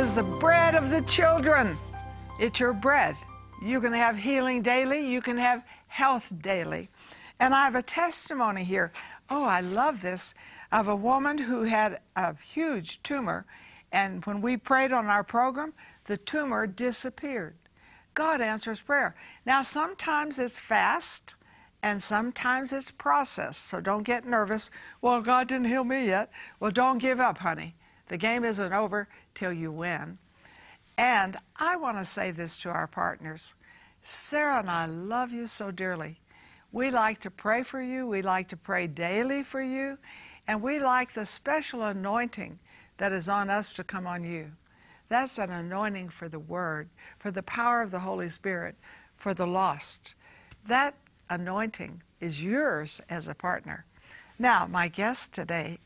is the bread of the children. It's your bread. You can have healing daily, you can have health daily. And I have a testimony here. Oh, I love this of a woman who had a huge tumor. And when we prayed on our program, the tumor disappeared. God answers prayer. Now, sometimes it's fast and sometimes it's process. So don't get nervous. Well, God didn't heal me yet. Well, don't give up, honey. The game isn't over till you win. And I want to say this to our partners Sarah and I love you so dearly. We like to pray for you, we like to pray daily for you, and we like the special anointing that is on us to come on you. That's an anointing for the Word, for the power of the Holy Spirit, for the lost. That anointing is yours as a partner. Now, my guest today,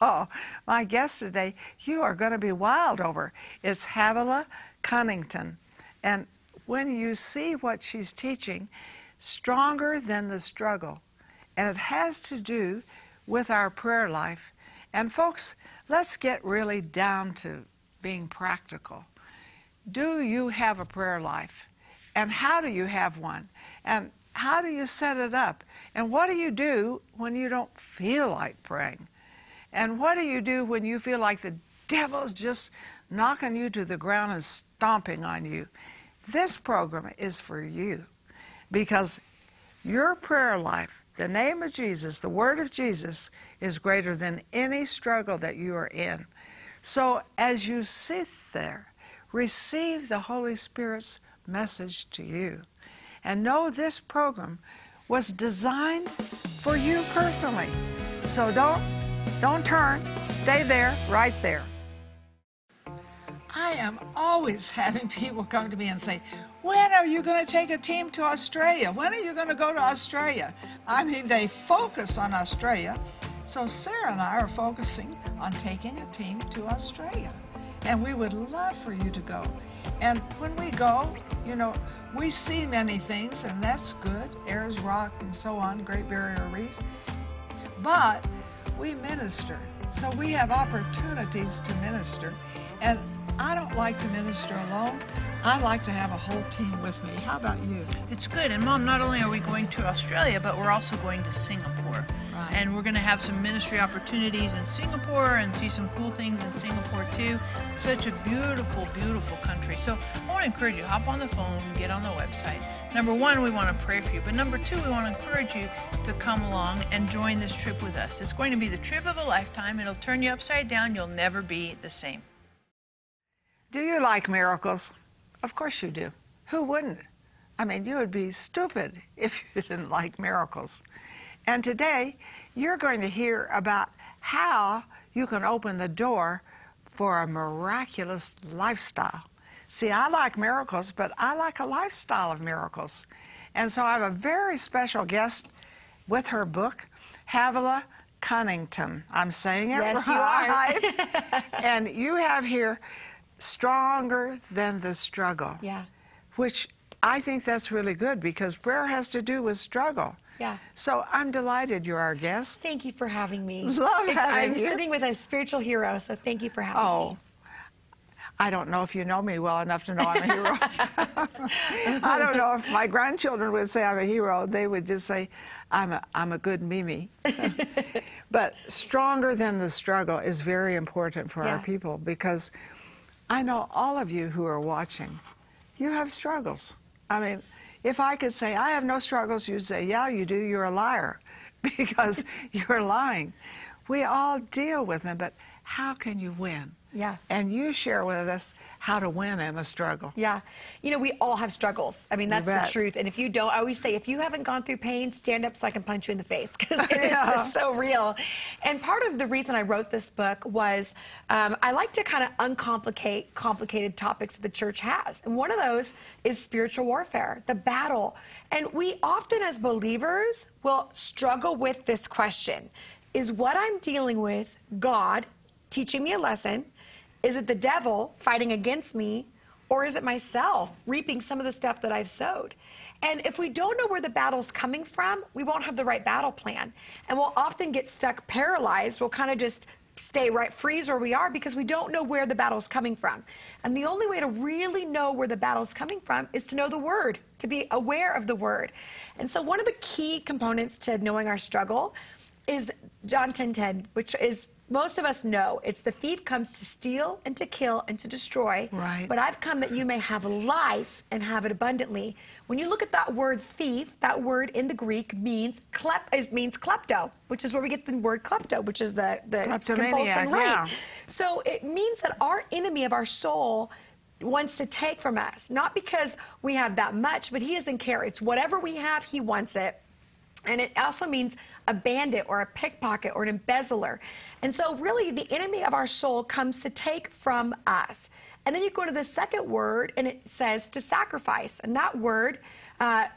oh, my guest today, you are going to be wild over. It's Havilah Cunnington. And when you see what she's teaching, stronger than the struggle. And it has to do with our prayer life. And folks, let's get really down to being practical. Do you have a prayer life? And how do you have one? And how do you set it up? And what do you do when you don't feel like praying? And what do you do when you feel like the devil's just knocking you to the ground and stomping on you? This program is for you because your prayer life, the name of Jesus, the word of Jesus, is greater than any struggle that you are in. So as you sit there, receive the Holy Spirit's message to you. And know this program was designed for you personally. So don't don't turn, stay there, right there. I am always having people come to me and say, when are you going to take a team to Australia? When are you going to go to Australia? I mean, they focus on Australia. So Sarah and I are focusing on taking a team to Australia. And we would love for you to go. And when we go, you know, we see many things, and that's good Ayers Rock and so on, Great Barrier Reef. But we minister. So we have opportunities to minister. And I don't like to minister alone. I like to have a whole team with me. How about you? It's good. And mom, not only are we going to Australia, but we're also going to Singapore. And we're going to have some ministry opportunities in Singapore and see some cool things in Singapore too. Such a beautiful, beautiful country. So I want to encourage you, hop on the phone, get on the website. Number one, we want to pray for you. But number two, we want to encourage you to come along and join this trip with us. It's going to be the trip of a lifetime. It'll turn you upside down. You'll never be the same. Do you like miracles? Of course you do. Who wouldn't? I mean, you would be stupid if you didn't like miracles. And today, you're going to hear about how you can open the door for a miraculous lifestyle. See, I like miracles, but I like a lifestyle of miracles. And so I have a very special guest with her book, Havilah Cunnington. I'm saying it Yes, you are. and you have here stronger than the struggle. Yeah. Which I think that's really good because prayer has to do with struggle. Yeah. So I'm delighted you're our guest. Thank you for having me. Love It's- having I'm you. sitting with a spiritual hero, so thank you for having me. Oh. me. I don't know if you know me well enough to know I'm a hero. I don't know if my grandchildren would say I'm a hero. They would just say I'm a, I'm a good Mimi. but stronger than the struggle is very important for our people because I know all of you who are watching, you have struggles. I mean, if I could say I have no struggles, you'd say, yeah, you do, you're a liar because you're lying. We all deal with them, but how can you win? Yeah. And you share with us how to win in a struggle. Yeah. You know, we all have struggles. I mean, that's the truth. And if you don't, I always say, if you haven't gone through pain, stand up so I can punch you in the face because it's Yeah. just so real. And part of the reason I wrote this book was um, I like to kind of uncomplicate complicated topics that the church has. And one of those is spiritual warfare, the battle. And we often, as believers, will struggle with this question Is what I'm dealing with God teaching me a lesson? Is it the devil fighting against me? Or is it myself reaping some of the stuff that I've sowed? And if we don't know where the battle's coming from, we won't have the right battle plan. And we'll often get stuck paralyzed. We'll kind of just stay right, freeze where we are because we don't know where the battle's coming from. And the only way to really know where the battle's coming from is to know the word, to be aware of the word. And so one of the key components to knowing our struggle is John 10:10, 10, 10, which is most of us know it's the thief comes to steal and to kill and to destroy. Right. But I've come that you may have life and have it abundantly. When you look at that word thief, that word in the Greek means klep is means klepto, which is where we get the word klepto, which is the the right. yeah. So it means that our enemy of our soul wants to take from us, not because we have that much, but he doesn't care. It's whatever we have, he wants it. And it also means a bandit or a pickpocket or an embezzler. And so, really, the enemy of our soul comes to take from us. And then you go to the second word, and it says to sacrifice. And that word, uh,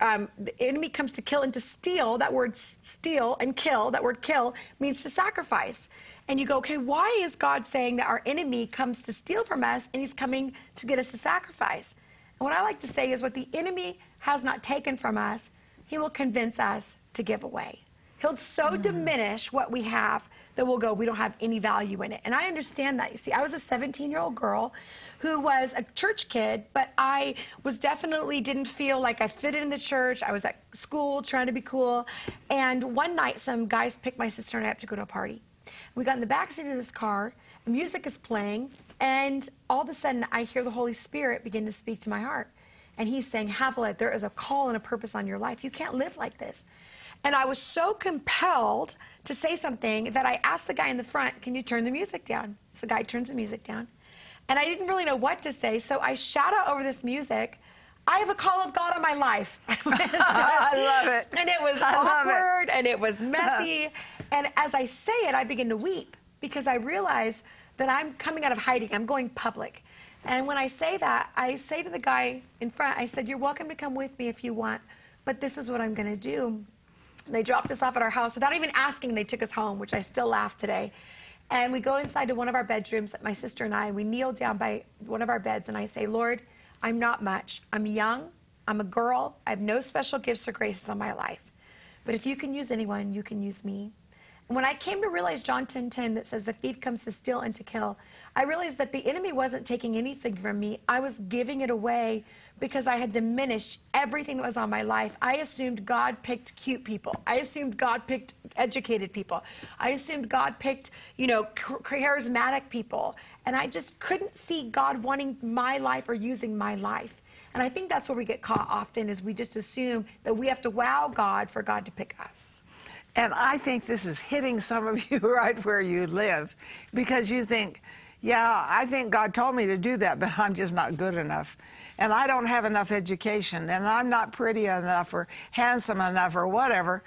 um, the enemy comes to kill and to steal. That word steal and kill, that word kill, means to sacrifice. And you go, okay, why is God saying that our enemy comes to steal from us and he's coming to get us to sacrifice? And what I like to say is what the enemy has not taken from us, he will convince us to give away. He'll so mm. diminish what we have that we'll go, we don't have any value in it. And I understand that. You see, I was a 17 year old girl who was a church kid, but I was definitely didn't feel like I fitted in the church. I was at school trying to be cool. And one night, some guys picked my sister and I up to go to a party. We got in the back seat of this car, music is playing, and all of a sudden I hear the Holy Spirit begin to speak to my heart. And he's saying, Havilah, there is a call and a purpose on your life. You can't live like this. And I was so compelled to say something that I asked the guy in the front, Can you turn the music down? So the guy turns the music down. And I didn't really know what to say, so I shout out over this music, I have a call of God on my life. I love it. And it was I love it. awkward and it was messy. and as I say it, I begin to weep because I realize that I'm coming out of hiding. I'm going public. And when I say that, I say to the guy in front, I said, You're welcome to come with me if you want, but this is what I'm going to do. They dropped us off at our house without even asking. They took us home, which I still laugh today. And we go inside to one of our bedrooms, my sister and I, we kneel down by one of our beds, and I say, Lord, I'm not much. I'm young. I'm a girl. I have no special gifts or graces on my life. But if you can use anyone, you can use me. When I came to realize John 10:10 10, that says the thief comes to steal and to kill, I realized that the enemy wasn't taking anything from me. I was giving it away because I had diminished everything that was on my life. I assumed God picked cute people. I assumed God picked educated people. I assumed God picked, you know, charismatic people. And I just couldn't see God wanting my life or using my life. And I think that's where we get caught often is we just assume that we have to wow God for God to pick us. And I think this is hitting some of you right where you live because you think, yeah, I think God told me to do that, but I'm just not good enough. And I don't have enough education, and I'm not pretty enough or handsome enough or whatever.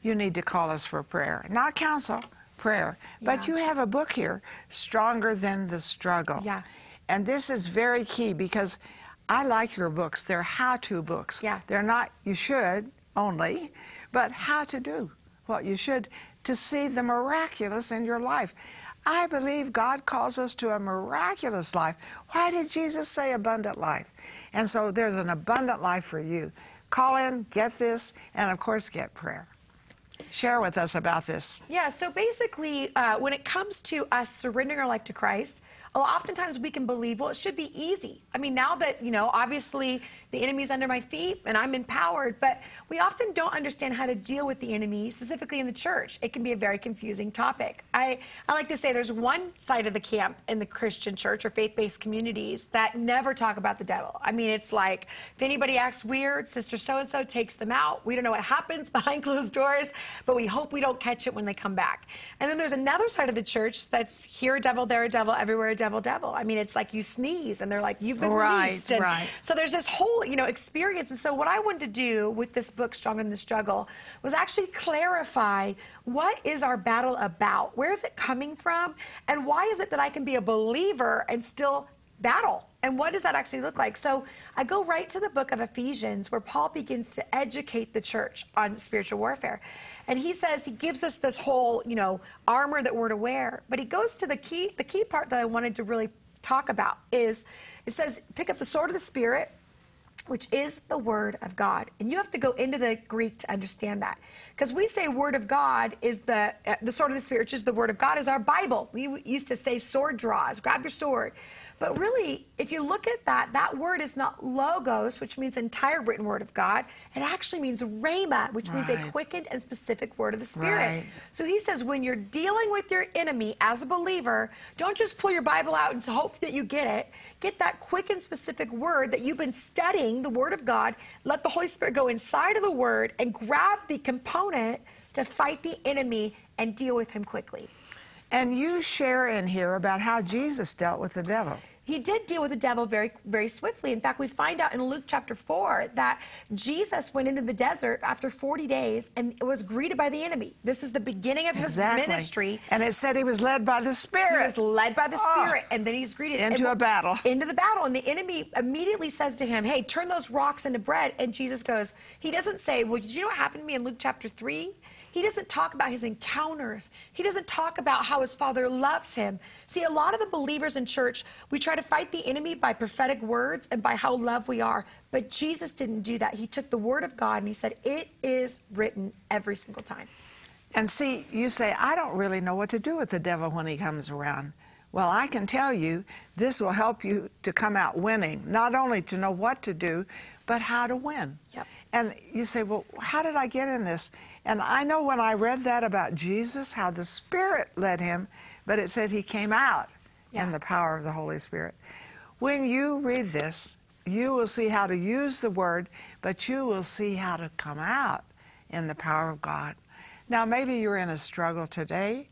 You need to call us for prayer, not counsel, prayer. But you have a book here, Stronger Than the Struggle. Yeah. And this is very key because I like your books. They're how to books. Yeah. They're not, you should only, but how to do what you should to see the miraculous in your life. I believe God calls us to a miraculous life. Why did Jesus say abundant life? And so there's an abundant life for you. Call in, get this, and of course, get prayer. Share with us about this. Yeah, so basically, uh, when it comes to us surrendering our life to Christ, uh, oftentimes we can believe, well, it should be easy. I mean, now that, you know, obviously the enemy's under my feet and I'm empowered, but we often don't understand how to deal with the enemy, specifically in the church. It can be a very confusing topic. I, I like to say there's one side of the camp in the Christian church or faith based communities that never talk about the devil. I mean, it's like if anybody acts weird, Sister so and so takes them out. We don't know what happens behind closed doors, but we hope we don't catch it when they come back. And then there's another side of the church that's here a devil, there a devil, everywhere a devil, devil. I mean, it's like you sneeze and they're like, you've been Right, released. And right. So there's this whole, you know, experience. And so what I wanted to do with this book, Stronger Than the Struggle, was actually clarify what is our battle about? Where is it coming from? And why is it that I can be a believer and still battle? And what does that actually look like? So I go right to the book of Ephesians where Paul begins to educate the church on spiritual warfare. And he says he gives us this whole, you know, armor that we're to wear. But he goes to the key the key part that I wanted to really talk about is it says pick up the sword of the spirit which is the Word of God. And you have to go into the Greek to understand that. Because we say Word of God is the, uh, the sword of the Spirit, which is the Word of God, is our Bible. We used to say sword draws, grab your sword. But really, if you look at that, that word is not logos, which means entire written word of God. It actually means rhema, which right. means a quickened and specific word of the Spirit. Right. So he says, when you're dealing with your enemy as a believer, don't just pull your Bible out and hope that you get it. Get that quick and specific word that you've been studying, the Word of God. Let the Holy Spirit go inside of the Word and grab the component to fight the enemy and deal with him quickly. And you share in here about how Jesus dealt with the devil he did deal with the devil very, very swiftly. In fact, we find out in Luke chapter 4 that Jesus went into the desert after 40 days and was greeted by the enemy. This is the beginning of his exactly. ministry. And it said he was led by the Spirit. He was led by the oh, Spirit, and then he's greeted into a battle. Into the battle. And the enemy immediately says to him, Hey, turn those rocks into bread. And Jesus goes, He doesn't say, Well, did you know what happened to me in Luke chapter 3? He doesn't talk about his encounters. He doesn't talk about how his father loves him. See, a lot of the believers in church, we try to fight the enemy by prophetic words and by how loved we are. But Jesus didn't do that. He took the word of God and he said, It is written every single time. And see, you say, I don't really know what to do with the devil when he comes around. Well, I can tell you this will help you to come out winning, not only to know what to do, but how to win. Yep. And you say, well, how did I get in this? And I know when I read that about Jesus, how the Spirit led him, but it said he came out yeah. in the power of the Holy Spirit. When you read this, you will see how to use the word, but you will see how to come out in the power of God. Now, maybe you're in a struggle today,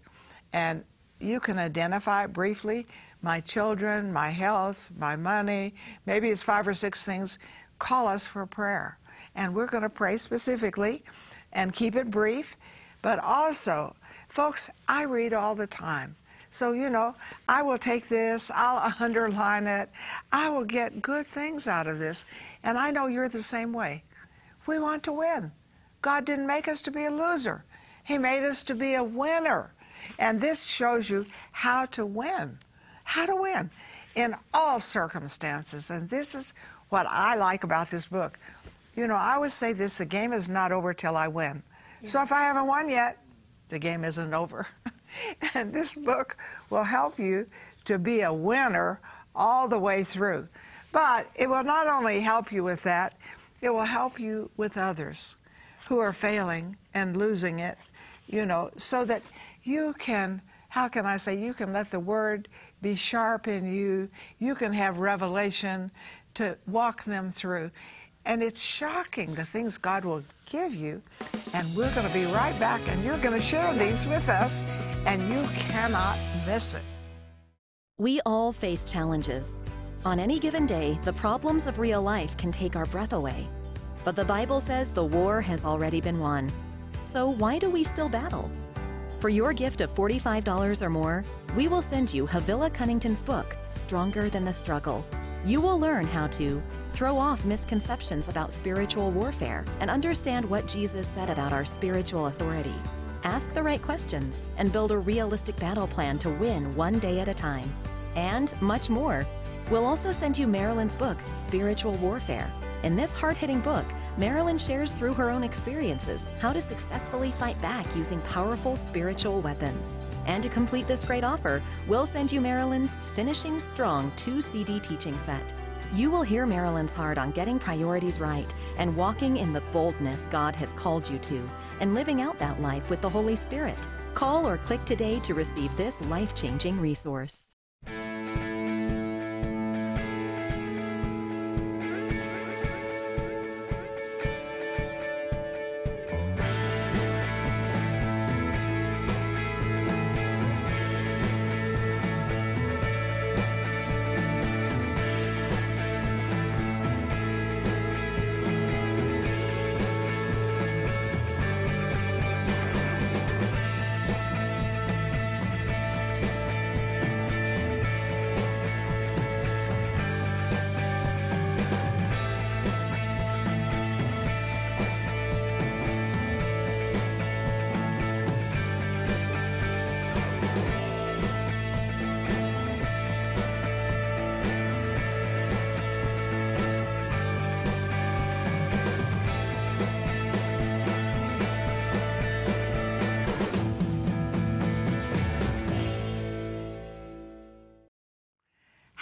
and you can identify briefly my children, my health, my money. Maybe it's five or six things. Call us for prayer. And we're going to pray specifically and keep it brief. But also, folks, I read all the time. So, you know, I will take this, I'll underline it, I will get good things out of this. And I know you're the same way. We want to win. God didn't make us to be a loser, He made us to be a winner. And this shows you how to win. How to win in all circumstances. And this is what I like about this book. You know, I always say this the game is not over till I win. Yeah. So if I haven't won yet, the game isn't over. and this book will help you to be a winner all the way through. But it will not only help you with that, it will help you with others who are failing and losing it, you know, so that you can, how can I say, you can let the word be sharp in you, you can have revelation to walk them through. And it's shocking the things God will give you. And we're going to be right back, and you're going to share these with us, and you cannot miss it. We all face challenges. On any given day, the problems of real life can take our breath away. But the Bible says the war has already been won. So why do we still battle? For your gift of $45 or more, we will send you Havilah Cunnington's book, Stronger Than the Struggle. You will learn how to throw off misconceptions about spiritual warfare and understand what Jesus said about our spiritual authority. Ask the right questions and build a realistic battle plan to win one day at a time. And much more. We'll also send you Marilyn's book, Spiritual Warfare. In this hard hitting book, Marilyn shares through her own experiences how to successfully fight back using powerful spiritual weapons. And to complete this great offer, we'll send you Marilyn's Finishing Strong 2 CD teaching set. You will hear Marilyn's heart on getting priorities right and walking in the boldness God has called you to and living out that life with the Holy Spirit. Call or click today to receive this life changing resource.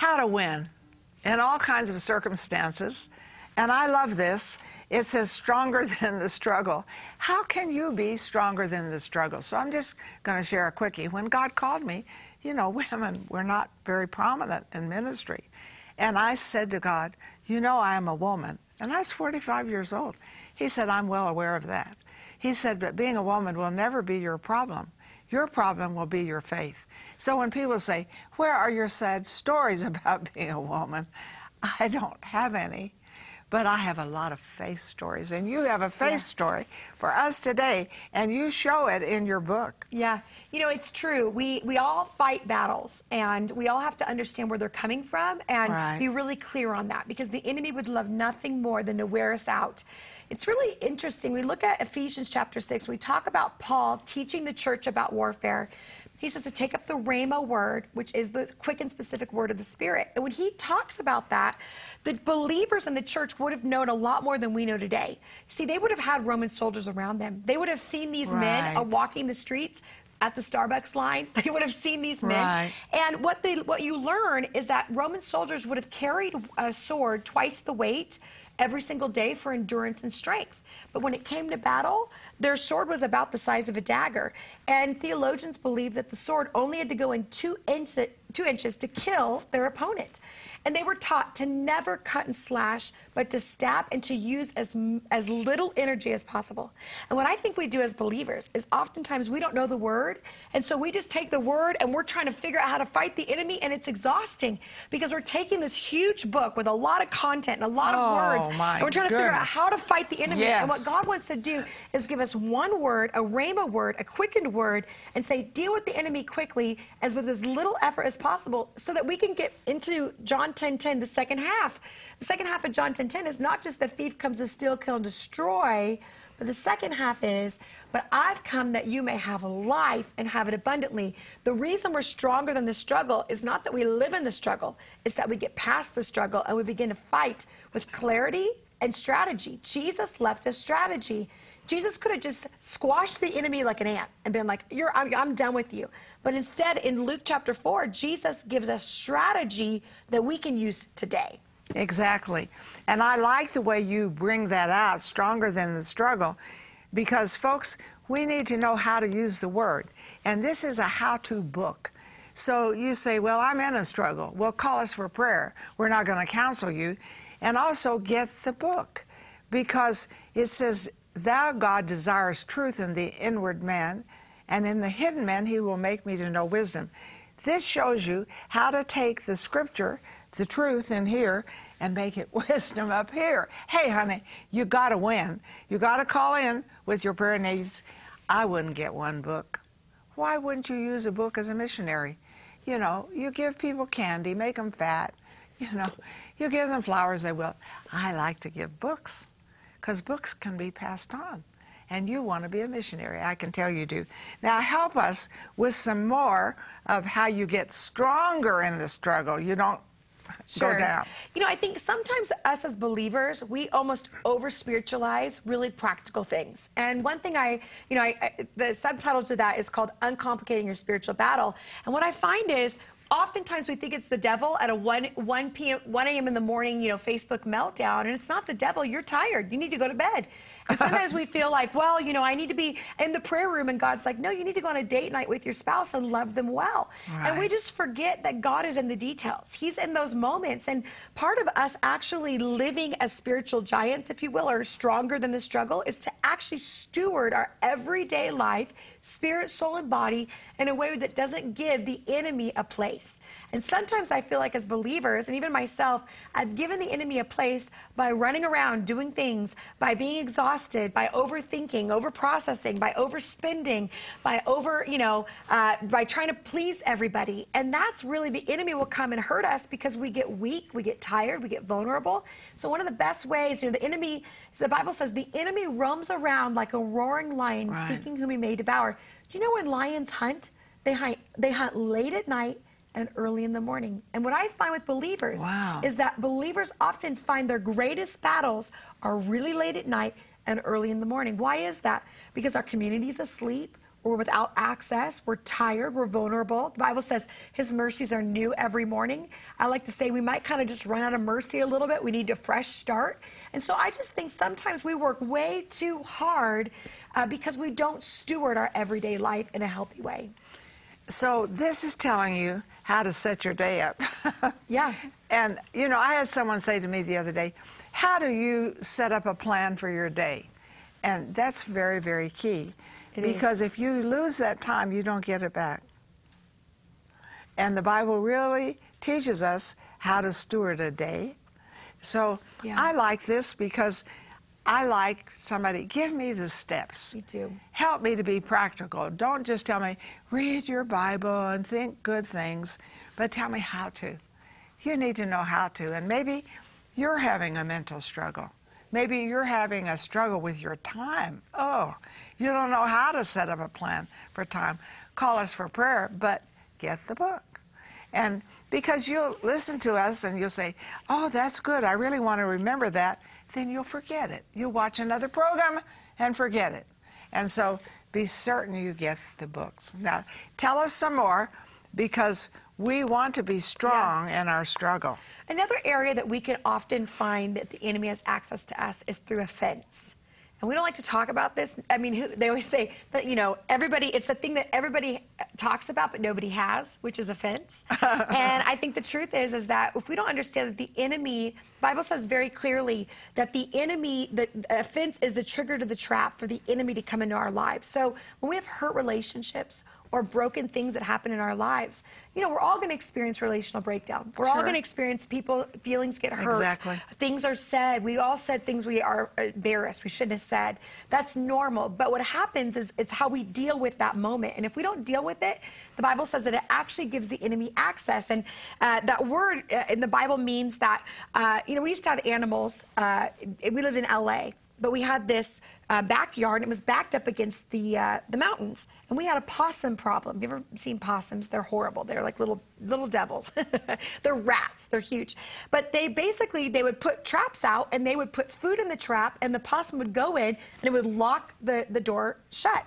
How to win in all kinds of circumstances. And I love this. It says stronger than the struggle. How can you be stronger than the struggle? So I'm just going to share a quickie. When God called me, you know, women were not very prominent in ministry. And I said to God, You know, I am a woman. And I was 45 years old. He said, I'm well aware of that. He said, But being a woman will never be your problem. Your problem will be your faith. So when people say, Where are your sad stories about being a woman? I don't have any. But I have a lot of faith stories, and you have a faith Yeah. story for us today, and you show it in your book. Yeah, you know it's true. We we all fight battles, and we all have to understand where they're coming from and Right. be really clear on that because the enemy would love nothing more than to wear us out. It's really interesting. We look at Ephesians chapter six. We talk about Paul teaching the church about warfare. He says to take up the Rhema word, which is the quick and specific word of the Spirit. And when he talks about that, the believers in the church would have known a lot more than we know today. See, they would have had Roman soldiers around them. They would have seen these men Right. uh, walking the streets at the Starbucks line. They would have seen these men. Right. And what they what you learn is that Roman soldiers would have carried a sword twice the weight every single day for endurance and strength. But when it came to battle, their sword was about the size of a dagger. And theologians believe that the sword only had to go in two, inch, two inches to kill their opponent. And they were taught to never cut and slash, but to stab and to use as, as little energy as possible. And what I think we do as believers is oftentimes we don't know the word. And so we just take the word and we're trying to figure out how to fight the enemy. And it's exhausting because we're taking this huge book with a lot of content and a lot of Oh, words. and we're trying to figure out how to fight the enemy. And what God wants to do is give us one word, a rhema word, a quickened word, and say, deal with the enemy quickly as with as little effort as possible so that we can get into John 10 the second half. The second half of John 10 is not just the thief comes to steal, kill, and destroy, but the second half is, but I've come that you may have life and have it abundantly. The reason we're stronger than the struggle is not that we live in the struggle, it's that we get past the struggle and we begin to fight with clarity and strategy. Jesus left us strategy. Jesus could have just squashed the enemy like an ant and been like, "You're, I'm, I'm done with you." But instead, in Luke chapter four, Jesus gives us strategy that we can use today. Exactly. And I like the way you bring that out, stronger than the struggle, because, folks, we need to know how to use the word. And this is a how to book. So you say, Well, I'm in a struggle. Well, call us for prayer. We're not going to counsel you. And also get the book, because it says, Thou, God, desires truth in the inward man, and in the hidden man he will make me to know wisdom. This shows you how to take the scripture, the truth in here, and make it wisdom up here. Hey, honey, you got to win. You got to call in with your prayer needs. I wouldn't get one book. Why wouldn't you use a book as a missionary? You know, you give people candy, make them fat. You know, you give them flowers, they will. I like to give books because books can be passed on. And you want to be a missionary. I can tell you do. Now, help us with some more of how you get stronger in the struggle. You don't go down. You know, I think sometimes us as believers, we almost over spiritualize really practical things. And one thing I, you know, I, I, the subtitle to that is called Uncomplicating Your Spiritual Battle. And what I find is, Oftentimes we think it's the devil at a 1, 1 p.m. 1 a.m. in the morning, you know, Facebook meltdown, and it's not the devil. You're tired. You need to go to bed. And sometimes we feel like, well, you know, I need to be in the prayer room, and God's like, no, you need to go on a date night with your spouse and love them well. And we just forget that God is in the details. He's in those moments. And part of us actually living as spiritual giants, if you will, or stronger than the struggle, is to actually steward our everyday life, spirit, soul, and body in a way that doesn't give the enemy a place. And sometimes I feel like as believers, and even myself, I've given the enemy a place by running around doing things, by being exhausted, by overthinking, overprocessing, by overspending, by over, you know, uh, by trying to please everybody. And that's really the enemy will come and hurt us because we get weak, we get tired, we get vulnerable. So one of the best ways, you know, the enemy, the Bible says, the enemy roams around like a roaring lion, Right. seeking whom he may devour. Do you know when lions hunt? They hunt, they hunt late at night and early in the morning. And what I find with believers Wow. is that believers often find their greatest battles are really late at night and early in the morning. Why is that? Because our community's asleep. We're we're without access, we're tired, we're vulnerable. The Bible says his mercies are new every morning. I like to say we might kind of just run out of mercy a little bit. We need a fresh start. And so I just think sometimes we work way too hard uh, because we don't steward our everyday life in a healthy way. So this is telling you how to set your day up. Yeah. And you know, I had someone say to me the other day, "How do you set up a plan for your day?" And that's very, very key. It is. because if you lose that time, you don't get it back. And the Bible really teaches us how to steward a day. So Yeah. I like this because I like somebody, give me the steps. Me too. Help me to be practical. Don't just tell me, read your Bible and think good things, but tell me how to. You need to know how to. And maybe you're having a mental struggle. Maybe you're having a struggle with your time. Oh, you don't know how to set up a plan for time. Call us for prayer, but get the book. And because you'll listen to us and you'll say, Oh, that's good. I really want to remember that. Then you'll forget it. You'll watch another program and forget it. And so be certain you get the books. Now, tell us some more because we want to be strong in our struggle. Another area that we can often find that the enemy has access to us is through offense. And we don't like to talk about this. I mean, who, they always say that, you know, everybody, it's the thing that everybody talks about, but nobody has, which is offense. and I think the truth is, is that if we don't understand that the enemy, Bible says very clearly that the enemy, the offense is the trigger to the trap for the enemy to come into our lives. So when we have hurt relationships, or broken things that happen in our lives, you know, we're all going to experience relational breakdown. We're all going to experience people feelings get hurt. Exactly. Things are said. We all said things we are embarrassed. We shouldn't have said. That's normal. But what happens is it's how we deal with that moment. And if we don't deal with it, the Bible says that it actually gives the enemy access. And uh, that word uh, in the Bible means that, uh, you know, we used to have animals. Uh, we lived in LA but we had this uh, backyard and it was backed up against the uh, the mountains and we had a possum problem. You ever seen possums? They're horrible. They're like little little devils they're rats they're huge but they basically they would put traps out and they would put food in the trap and the possum would go in and it would lock the, the door shut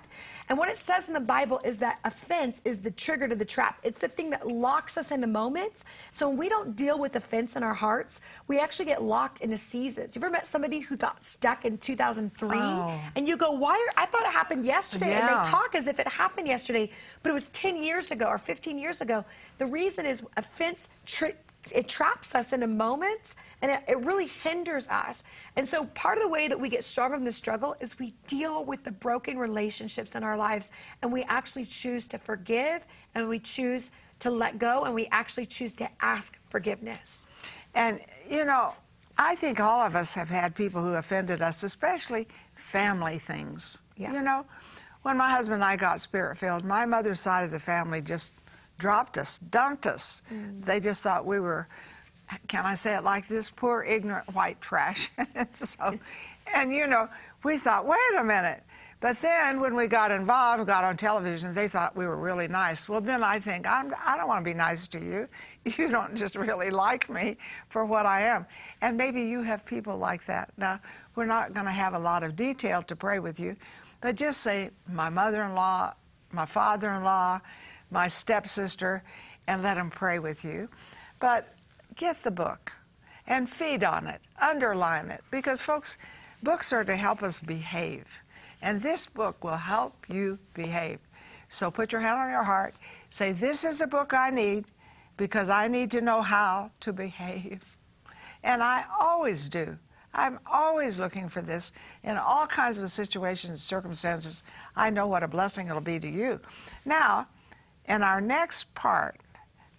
and what it says in the Bible is that offense is the trigger to the trap. It's the thing that locks us into moments. So when we don't deal with offense in our hearts, we actually get locked into seasons. You ever met somebody who got stuck in 2003? Oh. And you go, why? Are, I thought it happened yesterday. Yeah. And they talk as if it happened yesterday, but it was 10 years ago or 15 years ago. The reason is offense tri- it traps us in a moment and it, it really hinders us. And so part of the way that we get stronger from the struggle is we deal with the broken relationships in our lives and we actually choose to forgive and we choose to let go and we actually choose to ask forgiveness. And, you know, I think all of us have had people who offended us, especially family things. Yeah. You know, when my husband and I got spirit filled, my mother's side of the family just dropped us, dumped us. Mm. They just thought we were, can I say it like this, poor, ignorant white trash. so, and, you know, we thought, wait a minute. But then when we got involved, got on television, they thought we were really nice. Well, then I think, I'm, I don't want to be nice to you. You don't just really like me for what I am. And maybe you have people like that. Now, we're not going to have a lot of detail to pray with you, but just say, my mother in law, my father in law, my stepsister, and let them pray with you. But get the book and feed on it, underline it, because, folks, books are to help us behave. And this book will help you behave. So put your hand on your heart. Say, This is a book I need because I need to know how to behave. And I always do. I'm always looking for this in all kinds of situations and circumstances. I know what a blessing it'll be to you. Now, in our next part,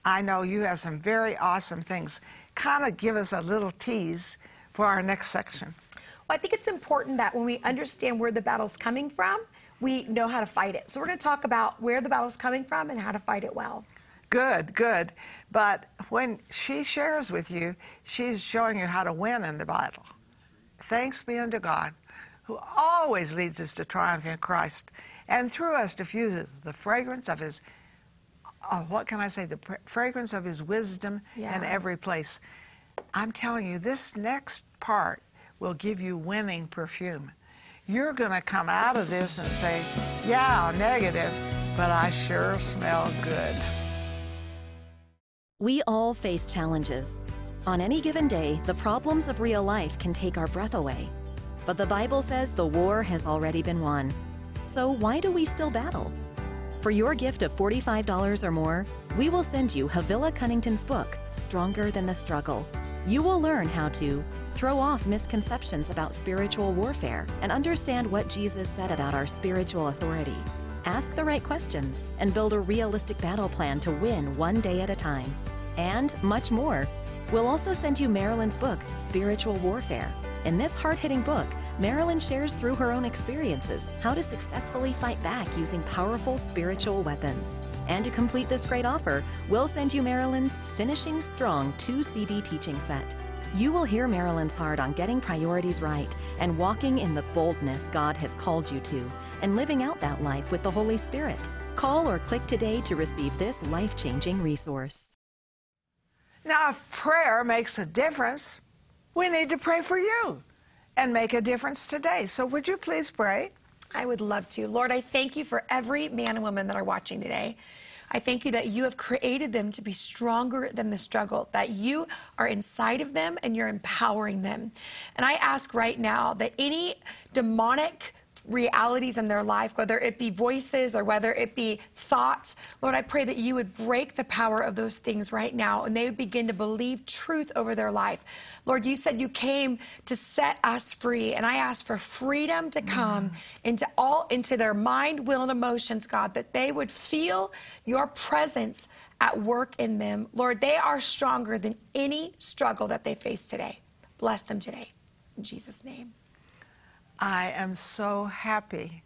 I know you have some very awesome things. Kind of give us a little tease for our next section. Well, I think it's important that when we understand where the battle's coming from, we know how to fight it. So we're going to talk about where the battle's coming from and how to fight it well. Good, good. But when she shares with you, she's showing you how to win in the battle. Thanks be unto God, who always leads us to triumph in Christ, and through us diffuses the fragrance of His, uh, what can I say, the pr- fragrance of His wisdom in every place. I'm telling you, this next part will give you winning perfume. you're going to come out of this and say, yeah, negative, but I sure smell good. We all face challenges. On any given day, the problems of real life can take our breath away. But the Bible says the war has already been won. So why do we still battle? For your gift of $45 or more, we will send you Havilah Cunnington's book, Stronger Than the Struggle. You will learn how to throw off misconceptions about spiritual warfare and understand what Jesus said about our spiritual authority. Ask the right questions and build a realistic battle plan to win one day at a time. And much more. We'll also send you Marilyn's book, Spiritual Warfare. In this hard hitting book, Marilyn shares through her own experiences how to successfully fight back using powerful spiritual weapons. And to complete this great offer, we'll send you Marilyn's Finishing Strong 2 CD teaching set. You will hear Marilyn's heart on getting priorities right and walking in the boldness God has called you to and living out that life with the Holy Spirit. Call or click today to receive this life changing resource. Now, if prayer makes a difference, we need to pray for you and make a difference today. So, would you please pray? I would love to. Lord, I thank you for every man and woman that are watching today. I thank you that you have created them to be stronger than the struggle, that you are inside of them and you're empowering them. And I ask right now that any demonic realities in their life, whether it be voices or whether it be thoughts. Lord, I pray that you would break the power of those things right now and they would begin to believe truth over their life. Lord, you said you came to set us free, and I ask for freedom to come mm. into all into their mind, will, and emotions, God, that they would feel your presence at work in them. Lord, they are stronger than any struggle that they face today. Bless them today. In Jesus' name. I am so happy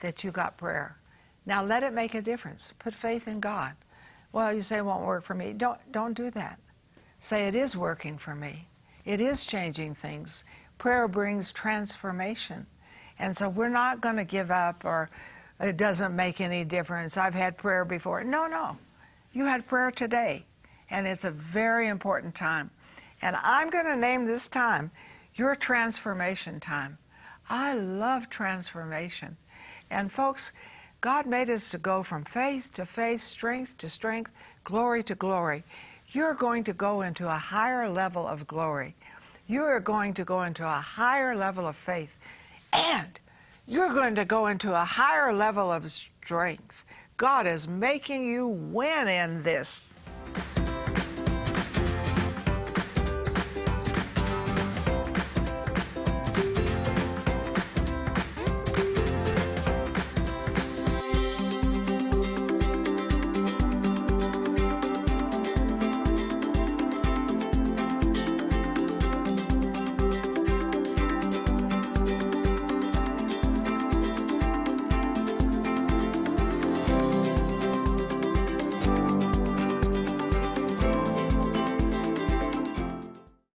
that you got prayer. Now let it make a difference. Put faith in God. Well, you say it won't work for me. Don't, don't do that. Say it is working for me. It is changing things. Prayer brings transformation. And so we're not going to give up or it doesn't make any difference. I've had prayer before. No, no. You had prayer today. And it's a very important time. And I'm going to name this time your transformation time. I love transformation. And folks, God made us to go from faith to faith, strength to strength, glory to glory. You're going to go into a higher level of glory. You are going to go into a higher level of faith. And you're going to go into a higher level of strength. God is making you win in this.